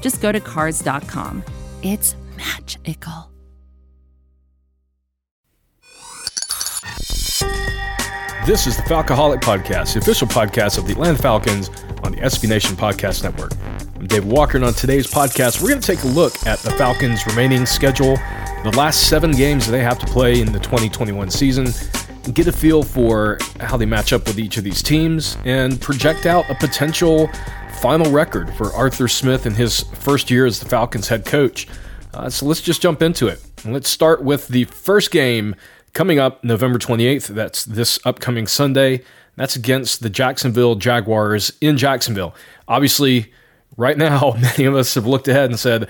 just go to Cars.com. It's magical. This is the Falcoholic Podcast, the official podcast of the Atlanta Falcons on the SB Nation Podcast Network. I'm Dave Walker, and on today's podcast, we're going to take a look at the Falcons' remaining schedule, the last seven games that they have to play in the 2021 season, get a feel for how they match up with each of these teams, and project out a potential final record for Arthur Smith in his first year as the Falcons head coach. Uh, so let's just jump into it. Let's start with the first game coming up November 28th. That's this upcoming Sunday. That's against the Jacksonville Jaguars in Jacksonville. Obviously, right now, many of us have looked ahead and said,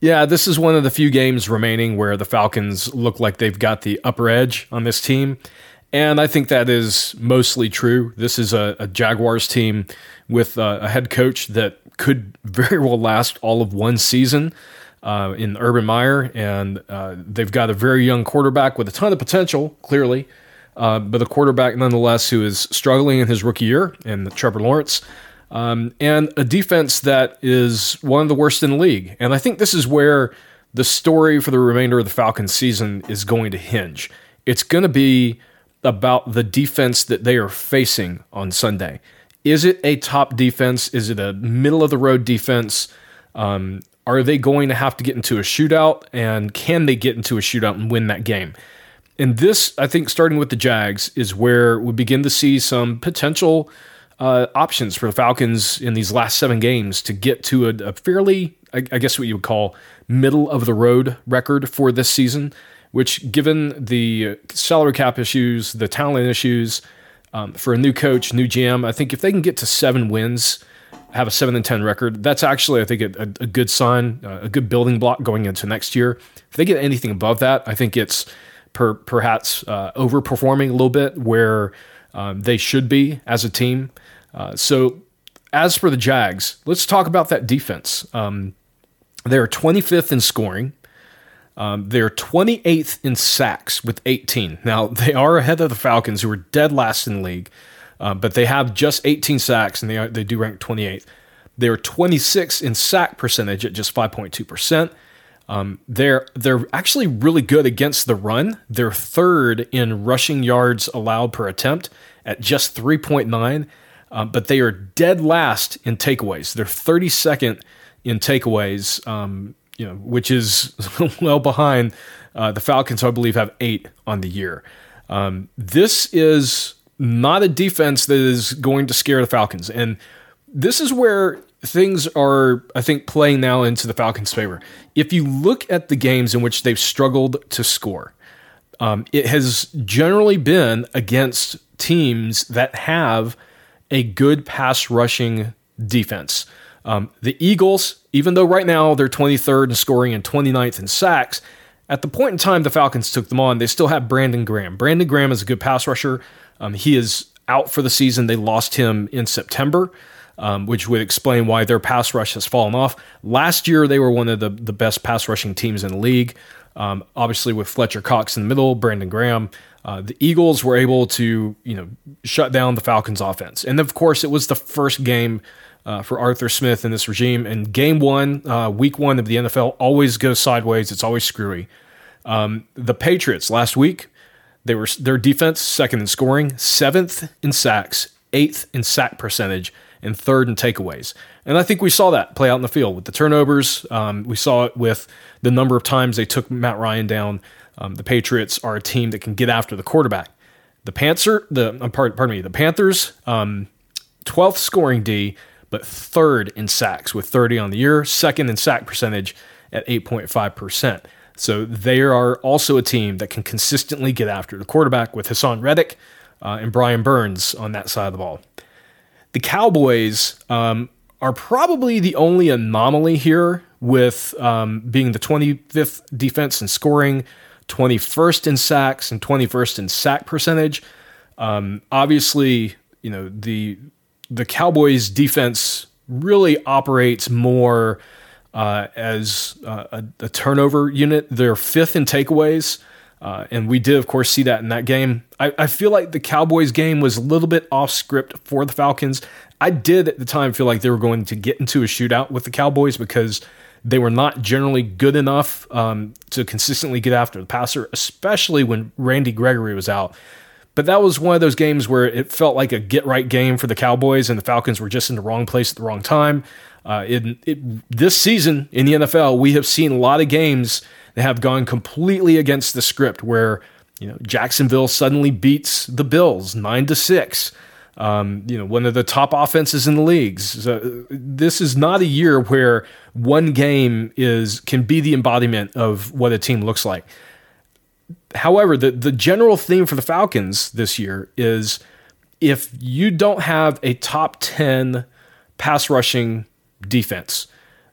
yeah, this is one of the few games remaining where the Falcons look like they've got the upper edge on this team. And I think that is mostly true. This is a, a Jaguars team with a, a head coach that could very well last all of one season uh, in Urban Meyer, and uh, they've got a very young quarterback with a ton of potential, clearly, uh, but a quarterback nonetheless who is struggling in his rookie year, and Trevor Lawrence, um, and a defense that is one of the worst in the league. And I think this is where the story for the remainder of the Falcons season is going to hinge. It's going to be about the defense that they are facing on Sunday. Is it a top defense? Is it a middle of the road defense? Um, are they going to have to get into a shootout? And can they get into a shootout and win that game? And this, I think, starting with the Jags, is where we begin to see some potential uh, options for the Falcons in these last seven games to get to a, a fairly, I, I, guess, what you would call middle of the road record for this season. Which, given the salary cap issues, the talent issues, um, for a new coach, new GM, I think if they can get to seven wins have a seven and ten record. That's actually, I think, a, a good sign, a good building block going into next year. If they get anything above that, I think it's per, perhaps uh, overperforming a little bit where um, they should be as a team. Uh, so, as for the Jags, let's talk about that defense. Um, they're 25th in scoring. Um, they're 28th in sacks with 18. Now, they are ahead of the Falcons, who are dead last in the league. Uh, but they have just 18 sacks, and they are, they do rank 28th. They're 26 in sack percentage at just 5.2 percent. Um, they're they're actually really good against the run. They're third in rushing yards allowed per attempt at just 3.9, um, but they are dead last in takeaways. They're 32nd in takeaways, um, you know, which is well behind uh, the Falcons. I believe have eight on the year. Um, this is not a defense that is going to scare the Falcons. And this is where things are, I think, playing now into the Falcons' favor. If you look at the games in which they've struggled to score, um, it has generally been against teams that have a good pass rushing defense. Um, the Eagles, even though right now they're 23rd in scoring and 29th in sacks, at the point in time the Falcons took them on, they still have Brandon Graham. Brandon Graham is a good pass rusher. Um, he is out for the season. They lost him in September, um, which would explain why their pass rush has fallen off. Last year, they were one of the, the best pass rushing teams in the league. Um, obviously, with Fletcher Cox in the middle, Brandon Graham. Uh, the Eagles were able to, you know, shut down the Falcons' offense, and of course, it was the first game uh, for Arthur Smith in this regime. And game one, uh, week one of the NFL, always goes sideways. It's always screwy. Um, the Patriots last week they were their defense second in scoring, seventh in sacks, eighth in sack percentage, and third in takeaways. And I think we saw that play out in the field with the turnovers. Um, we saw it with the number of times they took Matt Ryan down. Um, the Patriots are a team that can get after the quarterback. The Panther, the um, pardon, pardon me, the Panthers, um, 12th scoring D, but third in sacks with 30 on the year, second in sack percentage at 8.5 percent. So they are also a team that can consistently get after the quarterback with Haason Reddick uh, and Brian Burns on that side of the ball. The Cowboys um, are probably the only anomaly here with um, being the 25th defense in scoring, 21st in sacks, and 21st in sack percentage. Um, obviously, you know the the Cowboys defense really operates more uh, as uh, a, a, turnover unit. They're fifth in takeaways. Uh, and we did, of course, see that in that game. I, I, feel like the Cowboys game was a little bit off script for the Falcons. I did at the time feel like they were going to get into a shootout with the Cowboys because they were not generally good enough um, to consistently get after the passer, especially when Randy Gregory was out. But that was one of those games where it felt like a get right game for the Cowboys, and the Falcons were just in the wrong place at the wrong time. Uh, in, it, this season in the NFL, we have seen a lot of games that have gone completely against the script, where you know Jacksonville suddenly beats the Bills nine to six. Um, you know, one of the top offenses in the leagues. So this is not a year where one game is can be the embodiment of what a team looks like. However, the the general theme for the Falcons this year is if you don't have a top 10 pass rushing defense,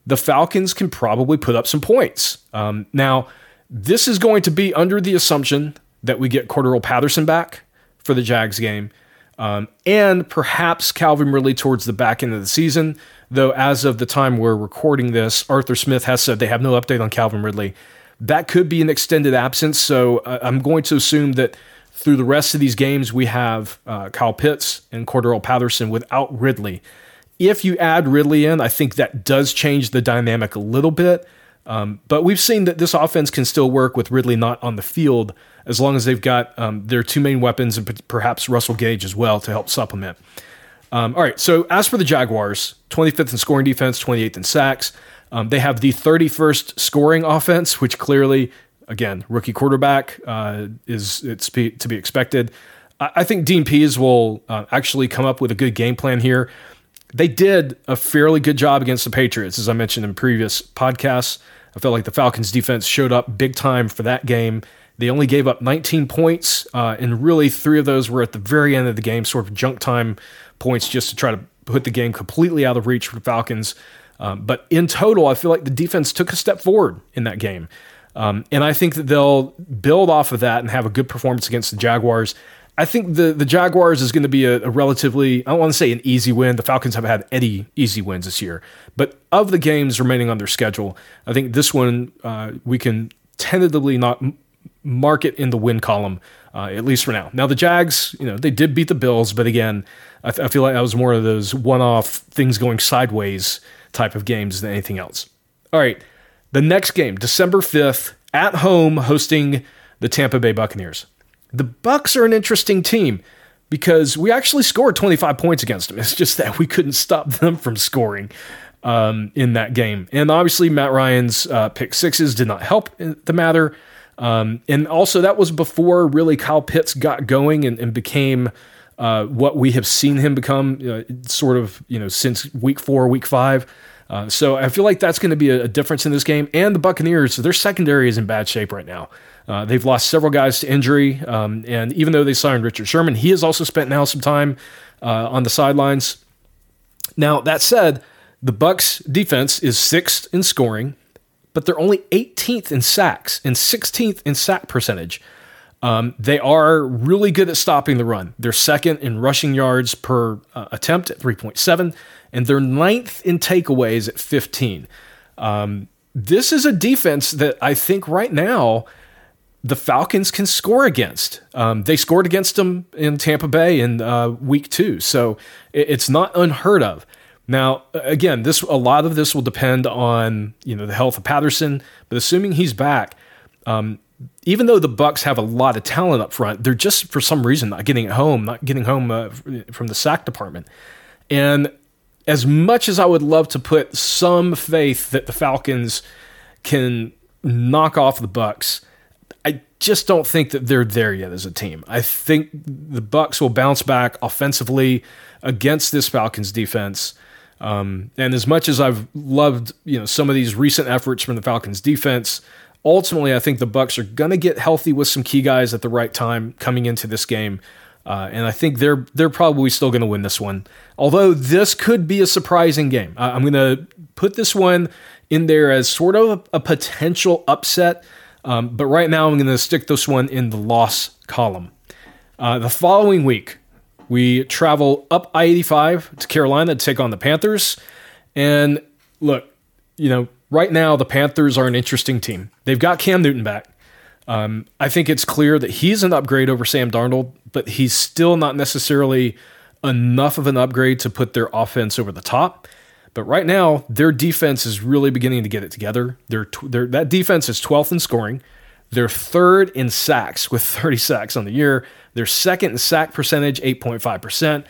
the Falcons can probably put up some points. Um, now, this is going to be under the assumption that we get Cordarrelle Patterson back for the Jags game, um, and perhaps Calvin Ridley towards the back end of the season. Though, as of the time we're recording this, Arthur Smith has said they have no update on Calvin Ridley. That could be an extended absence, so uh, I'm going to assume that through the rest of these games, we have uh, Kyle Pitts and Cordarrelle Patterson without Ridley. If you add Ridley in, I think that does change the dynamic a little bit. Um, but we've seen that this offense can still work with Ridley not on the field as long as they've got um, their two main weapons and perhaps Russell Gage as well to help supplement. Um, all right, so as for the Jaguars, 25th in scoring defense, 28th in sacks. Um, they have the 31st scoring offense, which clearly, again, rookie quarterback uh, is it's to be expected. I, I think Dean Pees will uh, actually come up with a good game plan here they did a fairly good job against the Patriots, as I mentioned in previous podcasts. I felt like the Falcons defense showed up big time for that game. They only gave up 19 points, uh, and really three of those were at the very end of the game, sort of junk time points, just to try to put the game completely out of reach for the Falcons. Um, but in total, I feel like the defense took a step forward in that game. Um, and I think that they'll build off of that and have a good performance against the Jaguars. I think the the Jaguars is going to be a, a, relatively I don't want to say an easy win. The Falcons have had any easy wins this year, but of the games remaining on their schedule, I think this one uh, we can tentatively not mark it in the win column uh, at least for now. Now the Jags, you know, they did beat the Bills, but again, I, th- I feel like that was more of those one-off things going sideways type of games than anything else. All right, the next game, December fifth, at home hosting the Tampa Bay Buccaneers. The Bucks are an interesting team because we actually scored 25 points against them. It's just that we couldn't stop them from scoring um, in that game. And obviously, Matt Ryan's uh, pick sixes did not help the matter. Um, and also, that was before really Kyle Pitts got going and, and became uh, what we have seen him become, uh, sort of, you know, since week four, week five. Uh, so I feel like that's going to be a, a, difference in this game. And the Buccaneers, their secondary is in bad shape right now. Uh, they've lost several guys to injury, um, and even though they signed Richard Sherman, he has also spent now some time uh, on the sidelines. Now that said, the Bucks defense is sixth in scoring, but they're only 18th in sacks and 16th in sack percentage. Um, they are really good at stopping the run. They're second in rushing yards per uh, attempt at 3.7, and they're ninth in takeaways at 15. Um, this is a defense that I think right now the Falcons can score against. Um, they scored against them in Tampa Bay in uh, week two, so it's not unheard of. Now, again, this a lot of this will depend on you know the health of Patterson, but assuming he's back, um, even though the Bucks have a lot of talent up front, they're just for some reason not getting it home, not getting home uh, from the sack department. And as much as I would love to put some faith that the Falcons can knock off the Bucks, I just don't think that they're there yet as a team. I think the Bucks will bounce back offensively against this Falcons defense. Um, and as much as I've loved, you know, some of these recent efforts from the Falcons defense, ultimately, I think the Bucks are going to get healthy with some key guys at the right time coming into this game. Uh, and I think they're they're probably still going to win this one. Although this could be a surprising game. I'm going to put this one in there as sort of a, a potential upset. Um, but right now, I'm going to stick this one in the loss column. Uh, the following week, we travel up I 85 to Carolina to take on the Panthers. And look, you know, right now, the Panthers are an interesting team. They've got Cam Newton back. Um, I think it's clear that he's an upgrade over Sam Darnold, but he's still not necessarily enough of an upgrade to put their offense over the top. But right now, their defense is really beginning to get it together. They're, they're, that defense is 12th in scoring. They're third in sacks with 30 sacks on the year. They're second in sack percentage, 8.5%.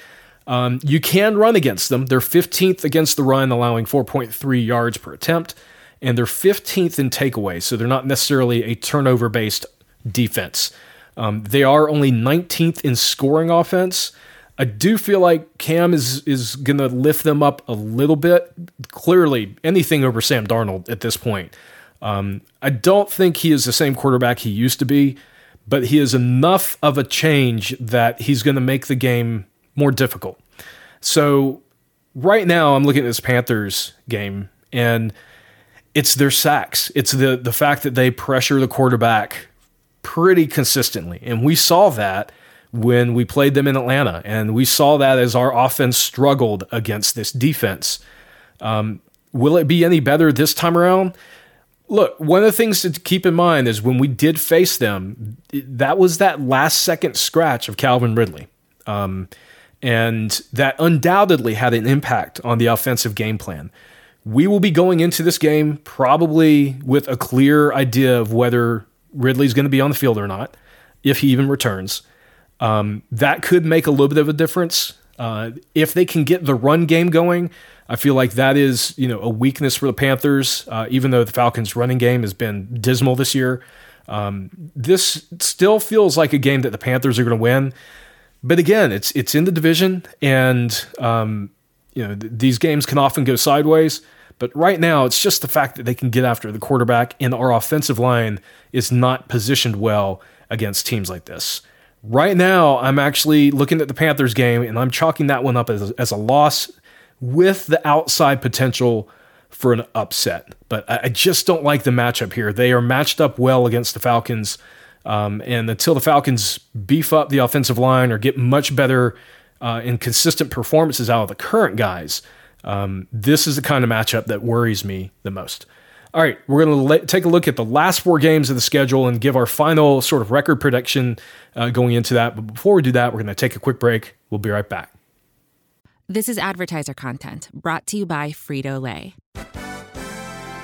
Um, you can run against them. They're 15th against the run, allowing 4.3 yards per attempt, and they're 15th in takeaways. So they're not necessarily a turnover based defense. Um, they are only 19th in scoring offense. I do feel like Cam is is going to lift them up a little bit. Clearly, anything over Sam Darnold at this point. Um, I don't think he is the same quarterback he used to be, but he is enough of a change that he's going to make the game more difficult. So right now, I'm looking at this Panthers game, and it's their sacks. It's the the fact that they pressure the quarterback pretty consistently, and we saw that when we played them in Atlanta. And we saw that as our offense struggled against this defense. Um, will it be any better this time around? Look, one of the things to keep in mind is when we did face them, that was that last second scratch of Calvin Ridley. Um, and that undoubtedly had an impact on the offensive game plan. We will be going into this game probably with a clear idea of whether Ridley's going to be on the field or not, if he even returns. Um, that could make a little bit of a difference. Uh, if they can get the run game going, I feel like that is you know a weakness for the Panthers. Uh, even though the Falcons' running game has been dismal this year, um, this still feels like a game that the Panthers are going to win. But again, it's it's in the division, and um, you know th- these games can often go sideways. But right now, it's just the fact that they can get after the quarterback, and our offensive line is not positioned well against teams like this. Right now, I'm actually looking at the Panthers game and I'm chalking that one up as, as a loss with the outside potential for an upset. But I, I just don't like the matchup here. They are matched up well against the Falcons. Um, and until the Falcons beef up the offensive line or get much better uh, and consistent performances out of the current guys, um, this is the kind of matchup that worries me the most. All right, we're going to le- take a look at the last four games of the schedule and give our final sort of record prediction uh, going into that. But before we do that, we're going to take a quick break. We'll be right back. This is advertiser content brought to you by Frito Lay.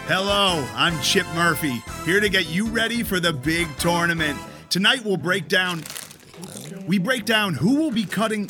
Hello, I'm Chip Murphy, here to get you ready for the big tournament. Tonight we'll break down. We break down who will be cutting.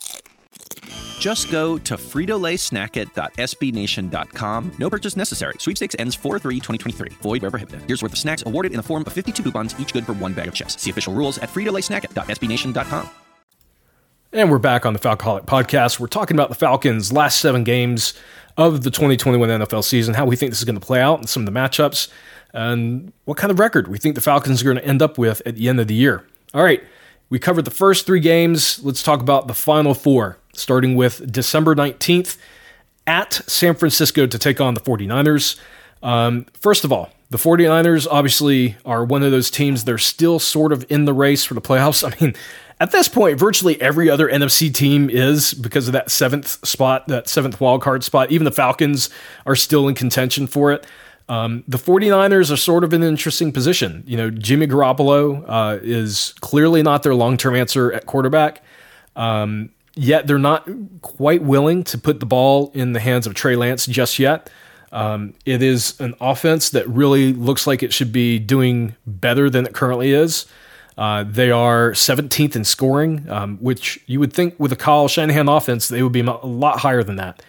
Just go to fritolaysnackit.sbnation.com. No purchase necessary. Sweepstakes ends 4-3-2023. Void where prohibited. Here's worth of snacks awarded in the form of 52 coupons, each good for one bag of chips. See official rules at fritolaysnackit.sbnation.com. And we're back on the Falcoholic podcast. We're talking about the Falcons' last seven games of the 2021 NFL season, how we think this is going to play out, and some of the matchups, and what kind of record we think the Falcons are going to end up with at the end of the year. All right, we covered the first three games. Let's talk about the final four, starting with December 19th at San Francisco to take on the 49ers. Um, first of all, the 49ers obviously are one of those teams they're still sort of in the race for the playoffs. I mean, at this point, virtually every other NFC team is because of that seventh spot, that seventh wildcard spot. Even the Falcons are still in contention for it. Um, the 49ers are sort of in an interesting position. You know, Jimmy Garoppolo uh, is clearly not their long term answer at quarterback. Um, yet they're not quite willing to put the ball in the hands of Trey Lance just yet. Um, it is an offense that really looks like it should be doing better than it currently is. Uh, they are 17th in scoring, um, which you would think with a Kyle Shanahan offense, they would be a lot higher than that.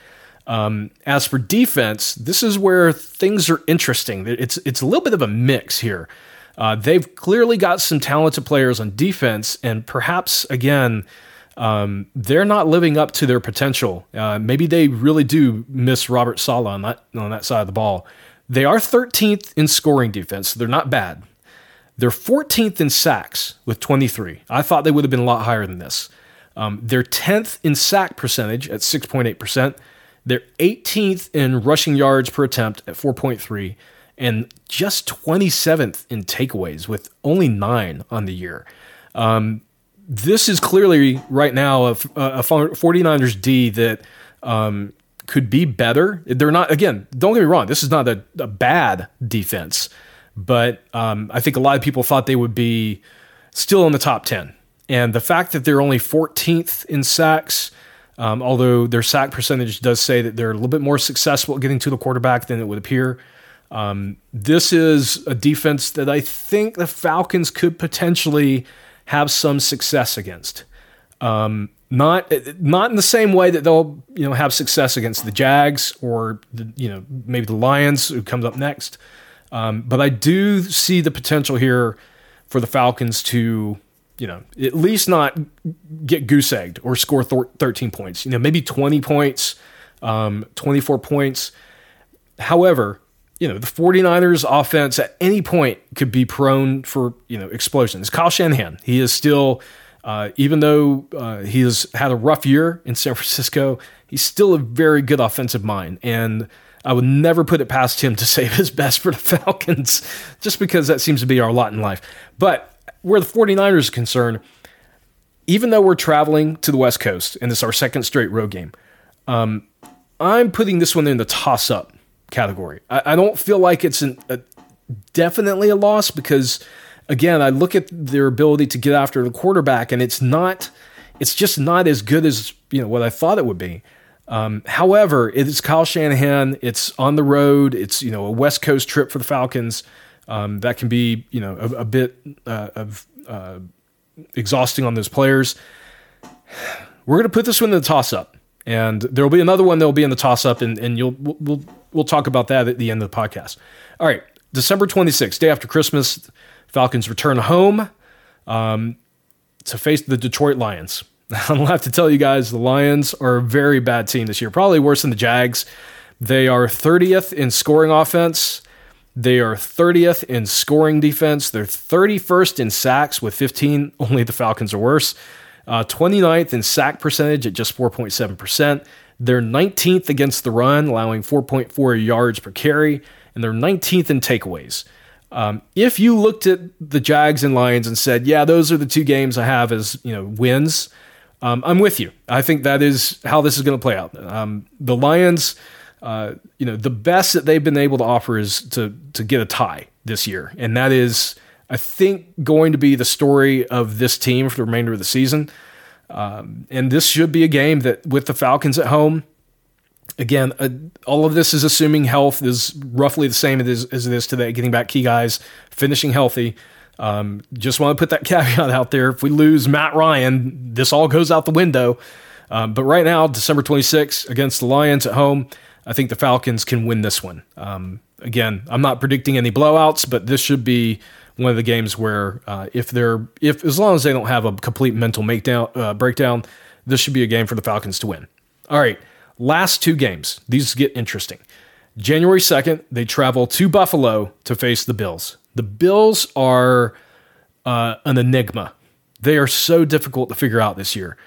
Um, as for defense, this is where things are interesting. It's it's a little bit of a mix here. Uh, they've clearly got some talented players on defense, and perhaps again, um, they're not living up to their potential. Uh, maybe they really do miss Robert Saleh on that on that side of the ball. They are 13th in scoring defense. So they're not bad. They're 14th in sacks with 23. I thought they would have been a lot higher than this. Um, they're 10th in sack percentage at 6.8%. They're 18th in rushing yards per attempt at 4.3 and just 27th in takeaways with only nine on the year. Um, this is clearly right now a, a 49ers D that um, could be better. They're not, again, don't get me wrong, this is not a, a bad defense, but um, I think a lot of people thought they would be still in the top 10. And the fact that they're only 14th in sacks, um, although their sack percentage does say that they're a little bit more successful at getting to the quarterback than it would appear. Um, this is a defense that I think the Falcons could potentially have some success against. Um, not not in the same way that they'll you know have success against the Jags or the, you know maybe the Lions who comes up next. Um, but I do see the potential here for the Falcons to you know at least not get goose egged or score th- 13 points. You know maybe 20 points, um, 24 points. However, you know, the 49ers offense at any point could be prone for, you know, explosions. Kyle Shanahan, he is still, uh, even though uh, he has had a rough year in San Francisco, he's still a very good offensive mind. And I would never put it past him to save his best for the Falcons, just because that seems to be our lot in life. But where the 49ers are concerned, even though we're traveling to the West Coast and this is our second straight road game, um, I'm putting this one in the toss up category. I, I don't feel like it's an, a, definitely a loss because, again, I look at their ability to get after the quarterback, and it's not, it's just not as good as you know what I thought it would be. Um, however, it is Kyle Shanahan. It's on the road. It's you know a West Coast trip for the Falcons. Um, that can be you know a, a bit uh, of uh, exhausting on those players. We're going to put this one in the toss up, and there will be another one that will be in the toss up, and, and you'll we'll we'll talk about that at the end of the podcast. All right, December 26th, day after Christmas, Falcons return home um, to face the Detroit Lions. I don't have to tell you guys, the Lions are a very bad team this year, probably worse than the Jags. They are 30th in scoring offense. They are 30th in scoring defense. They're 31st in sacks with 15. Only the Falcons are worse. Uh, 29th in sack percentage at just 4.7%. They're 19th against the run, allowing 4.4 yards per carry, and they're 19th in takeaways. Um, if you looked at the Jags and Lions and said, "Yeah, those are the two games I have as you know wins," um, I'm with you. I think that is how this is going to play out. Um, the Lions, uh, you know, the best that they've been able to offer is to to get a tie this year, and that is, I think, going to be the story of this team for the remainder of the season. Um, and this should be a game that, with the Falcons at home, again, uh, all of this is assuming health is roughly the same as, as it is today, getting back key guys, finishing healthy. Um, just want to put that caveat out there. If we lose Matt Ryan, this all goes out the window. Um, but right now, December 26th against the Lions at home, I think the Falcons can win this one. Um, again, I'm not predicting any blowouts, but this should be one of the games where uh, if they're if as long as they don't have a complete mental makedown uh, breakdown, this should be a game for the Falcons to win. All right, last two games. These get interesting. January 2nd, they travel to Buffalo to face the Bills. The Bills are uh, an enigma. They are so difficult to figure out this year.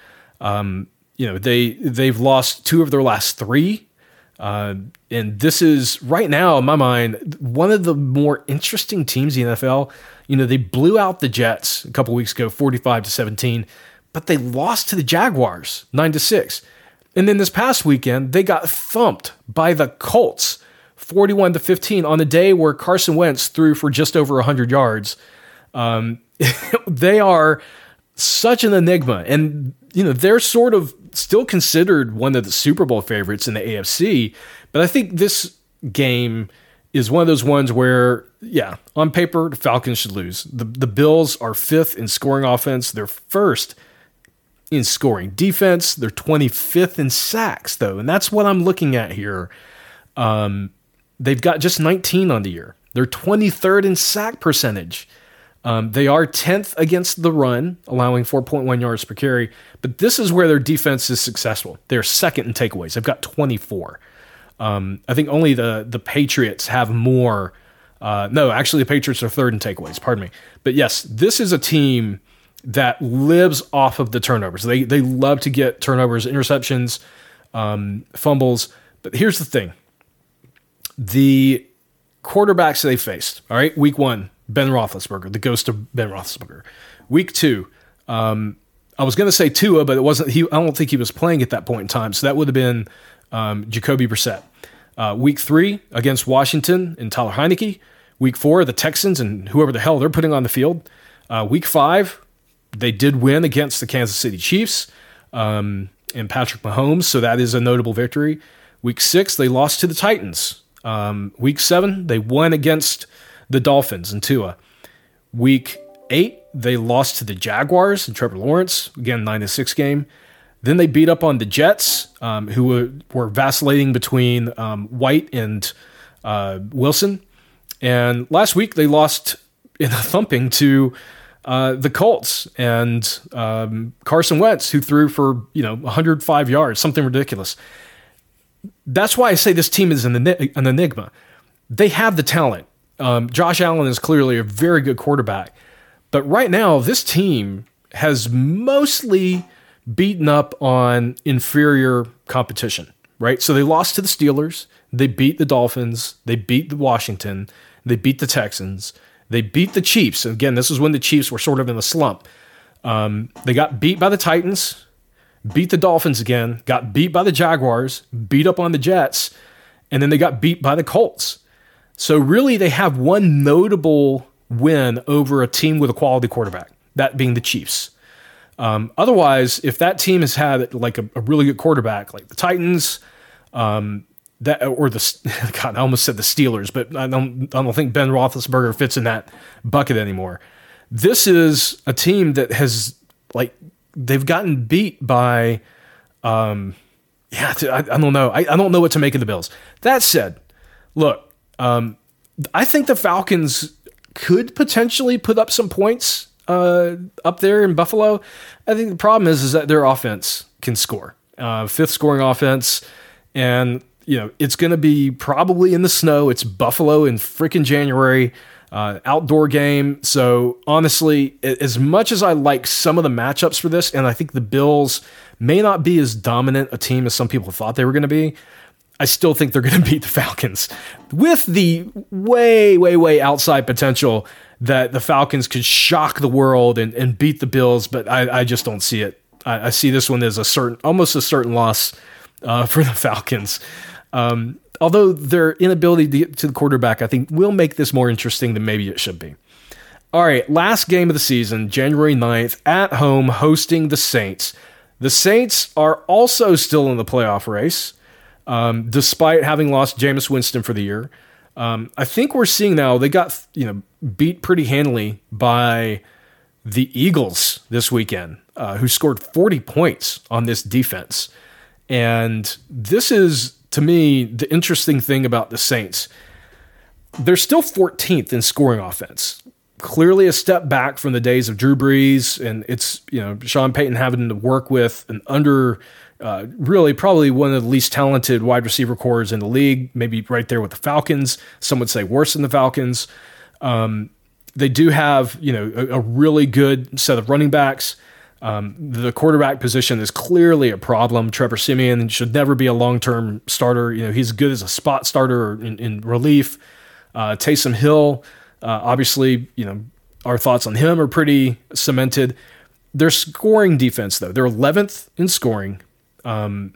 Um, you know, they they've lost two of their last three. Uh, and this is right now, in my mind, one of the more interesting teams in the NFL. You know, they blew out the Jets a couple weeks ago, 45 to 17, but they lost to the Jaguars 9 to 6. And then this past weekend, they got thumped by the Colts 41 to 15 on the day where Carson Wentz threw for just over 100 yards. Um, they are such an enigma. And, you know, they're sort of still considered one of the Super Bowl favorites in the AFC, but I think this game is one of those ones where, yeah, on paper, the Falcons should lose. The, the Bills are fifth in scoring offense. They're first in scoring defense. They're 25th in sacks, though. And that's what I'm looking at here. Um, they've got just 19 on the year. They're 23rd in sack percentage. Um, they are 10th against the run, allowing 4.1 yards per carry. But this is where their defense is successful. They're second in takeaways. They've got 24. Um, I think only the the Patriots have more. Uh, no, actually, the Patriots are third in takeaways. Pardon me. But yes, this is a team that lives off of the turnovers. They they love to get turnovers, interceptions, um, fumbles. But here's the thing: the quarterbacks they faced. All right, week one, Ben Roethlisberger, the ghost of Ben Roethlisberger. Week two, um, I was going to say Tua, but it wasn't. He I don't think he was playing at that point in time. So that would have been um, Jacoby Brissett. Uh, week three against Washington and Tyler Heinicke. Week four, the Texans and whoever the hell they're putting on the field. Uh, week five, they did win against the Kansas City Chiefs um, and Patrick Mahomes, so that is a notable victory. Week six, they lost to the Titans. Um, week seven, they won against the Dolphins and Tua. Week eight, they lost to the Jaguars and Trevor Lawrence. Again, nine to six game. Then they beat up on the Jets, um, who were, were, vacillating between um, White and uh, Wilson. And last week they lost in a thumping to uh, the Colts and um, Carson Wentz, who threw for you know 105 yards, something ridiculous. That's why I say this team is an, an enigma. They have the talent. Um, Josh Allen is clearly a very good quarterback, but right now this team has mostly beaten up on inferior competition. Right, so they lost to the Steelers, they beat the Dolphins, they beat the Washington, they beat the Texans they beat the Chiefs. Again, this is when the Chiefs were sort of in a slump. Um, they got beat by the Titans, beat the Dolphins again, got beat by the Jaguars, beat up on the Jets, and then they got beat by the Colts. So, really, they have one notable win over a team with a quality quarterback, that being the Chiefs. Um, otherwise, if that team has had like a, a, really good quarterback, like the Titans, um, that or the God, I almost said the Steelers, but I don't I don't think Ben Roethlisberger fits in that bucket anymore. This is a team that has like they've gotten beat by, um, yeah, I, I don't know, I, I don't know what to make of the Bills. That said, look, um, I think the Falcons could potentially put up some points uh, up there in Buffalo. I think the problem is is that their offense can score, uh, fifth scoring offense, and you know, it's going to be probably in the snow. It's Buffalo in freaking January, uh, outdoor game. So honestly, as much as I like some of the matchups for this, and I think the Bills may not be as dominant a team as some people thought they were going to be, I still think they're going to beat the Falcons with the way, way, way outside potential that the Falcons could shock the world and, and beat the Bills. But I, I just don't see it. I, I, see this one as a certain, almost a certain loss uh, for the Falcons. Um, although their inability to get to the quarterback, I think, will make this more interesting than maybe it should be. All right, last game of the season, January 9th, at home, hosting the Saints. The Saints are also still in the playoff race, um, despite having lost Jameis Winston for the year. Um, I think we're seeing now they got you know beat pretty handily by the Eagles this weekend, uh, who scored 40 points on this defense. And this is to me, the interesting thing about the Saints, they're still 14th in scoring offense. Clearly a step back from the days of Drew Brees, and it's you know Sean Payton having to work with an under, uh, really probably one of the least talented wide receiver cores in the league, maybe right there with the Falcons. Some would say worse than the Falcons. Um, they do have you know a, a really good set of running backs. Um, the quarterback position is clearly a problem. Trevor Siemian should never be a long term starter. You know, he's good as a spot starter in, in relief. Uh, Taysom Hill, uh, obviously, you know, our thoughts on him are pretty cemented. Their scoring defense, though, they're 11th in scoring. Um,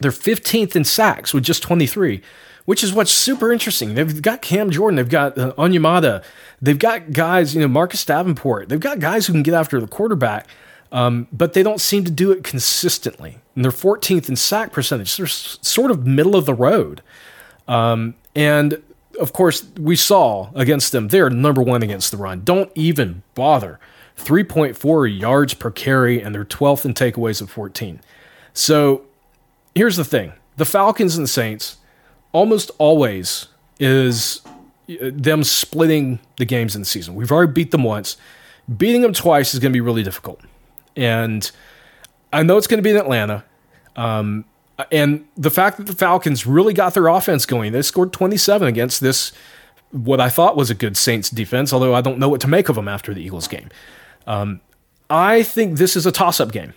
they're 15th in sacks with just 23 which is what's super interesting. They've got Cam Jordan, they've got uh, Onyemata, they've got guys, you know, Marcus Davenport, they've got guys who can get after the quarterback, um, but they don't seem to do it consistently. And they're 14th in sack percentage. They're s- sort of middle of the road. Um, and of course, we saw against them, they're number one against the run. Don't even bother. 3.4 yards per carry, and they're 12th in takeaways of 14. So here's the thing the Falcons and the Saints almost always is uh, them splitting the games in the season. We've already beat them once. Beating them twice is going to be really difficult. And I know it's going to be in Atlanta. Um, and the fact that the Falcons really got their offense going, they scored 27 against this, what I thought was a good Saints defense, although I don't know what to make of them after the Eagles game. Um, I think this is a toss up game.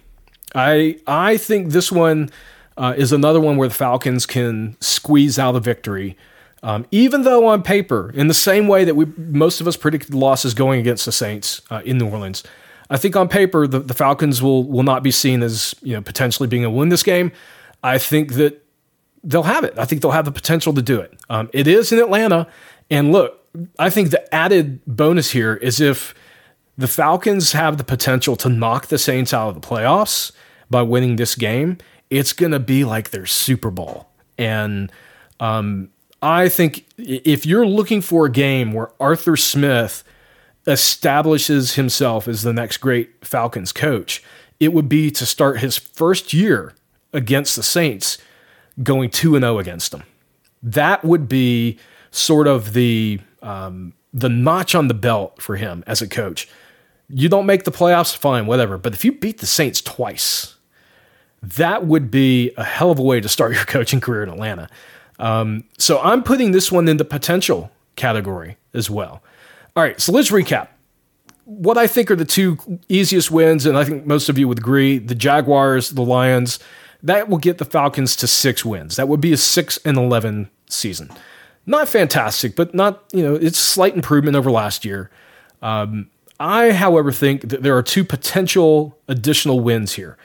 I, I think this one uh, is another one where the Falcons can squeeze out a victory. Um, even though on paper, in the same way that we most of us predicted losses going against the Saints uh, in New Orleans, I think on paper the, the Falcons will will not be seen as you know potentially being able to win this game. I think that they'll have it. I think they'll have the potential to do it. Um, it is in Atlanta, and look, I think the added bonus here is if the Falcons have the potential to knock the Saints out of the playoffs by winning this game, it's going to be like their Super Bowl. And um, I think if you're looking for a game where Arthur Smith establishes himself as the next great Falcons coach, it would be to start his first year against the Saints going 2 and 0 against them. That would be sort of the um, the notch on the belt for him as a coach. You don't make the playoffs, fine, whatever. But if you beat the Saints twice, that would be a hell of a way to start your coaching career in Atlanta. Um, so I'm putting this one in the potential category as well. All right, so let's recap. What I think are the two easiest wins, and I think most of you would agree the Jaguars, the Lions, that will get the Falcons to six wins. That would be a 6 and 11 season. Not fantastic, but not, you know, it's slight improvement over last year. Um, I, however, think that there are two potential additional wins here.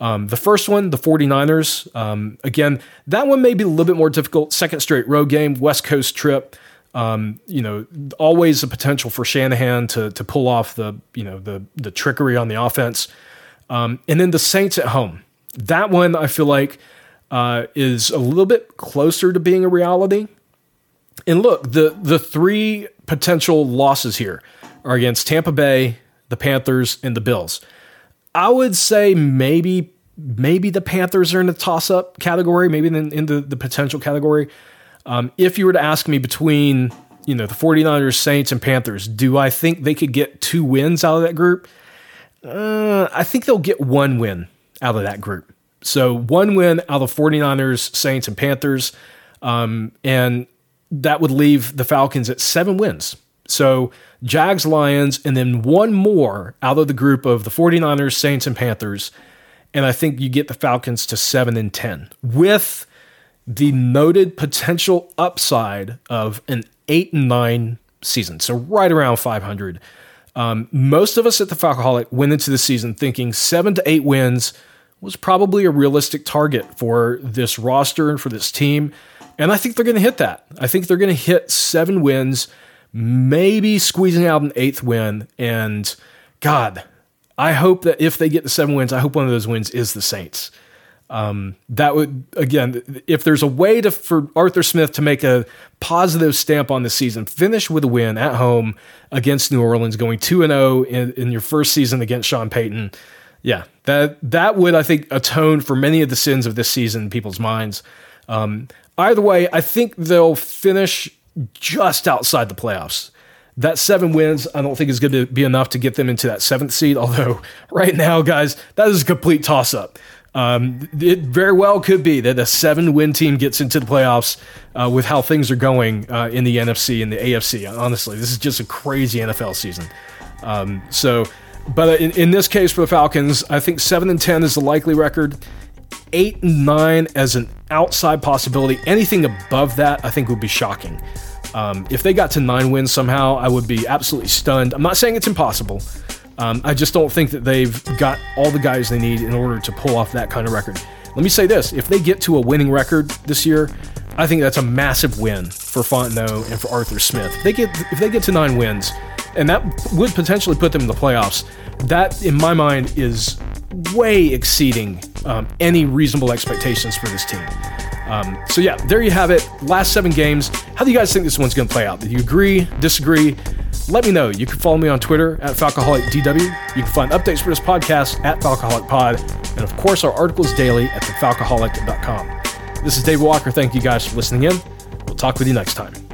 Um, the first one, the 49ers, um, again, that one may be a little bit more difficult. Second straight road game, West Coast trip. Um, you know, always a potential for Shanahan to to pull off the you know the the trickery on the offense. Um, and then the Saints at home. That one I feel like uh, is a little bit closer to being a reality. And look, the the three potential losses here are against Tampa Bay, the Panthers, and the Bills. I would say maybe maybe the Panthers are in the toss up category, maybe in, in the, the potential category. Um, if you were to ask me between you know the 49ers, Saints, and Panthers, do I think they could get two wins out of that group? Uh, I think they'll get one win out of that group. So one win out of 49ers, Saints, and Panthers. Um, and that would leave the Falcons at seven wins. So Jags, Lions, and then one more out of the group of the 49ers, Saints, and Panthers. And I think you get the Falcons to 7 and 10 with the noted potential upside of an 8 and 9 season. So right around 500. Um, most of us at the Falcoholic went into the season thinking seven to eight wins was probably a realistic target for this roster and for this team. And I think they're going to hit that. I think they're going to hit seven wins maybe squeezing out an eighth win. And God, I hope that if they get the seven wins, I hope one of those wins is the Saints. Um, that would again, if there's a way to for Arthur Smith to make a positive stamp on the season, finish with a win at home against New Orleans, going two and zero oh in your first season against Sean Payton. Yeah, that that would I think atone for many of the sins of this season in people's minds. Um, either way, I think they'll finish just outside the playoffs. That seven wins, I don't think is going to be enough to get them into that seventh seed. Although, right now, guys, that is a complete toss up. Um, it very well could be that a seven win team gets into the playoffs uh, with how things are going uh, in the NFC and the AFC. Honestly, this is just a crazy NFL season. Um, so, but in, in this case for the Falcons, I think seven and ten is the likely record. Eight and nine as an outside possibility. Anything above that, I think, would be shocking. Um, if they got to nine wins somehow, I would be absolutely stunned. I'm not saying it's impossible. Um, I just don't think that they've got all the guys they need in order to pull off that kind of record. Let me say this: if they get to a winning record this year, I think that's a massive win for Fontenot and for Arthur Smith. If they get if they get to nine wins, and that would potentially put them in the playoffs. That, in my mind, is way exceeding um, any reasonable expectations for this team. Um, so yeah, there you have it. Last seven games. How do you guys think this one's going to play out? Do you agree? Disagree? Let me know. You can follow me on Twitter at FalcoholicDW. You can find updates for this podcast at FalcoholicPod. And of course, our articles daily at thefalcoholic.com. This is Dave Walker. Thank you guys for listening in. We'll talk with you next time.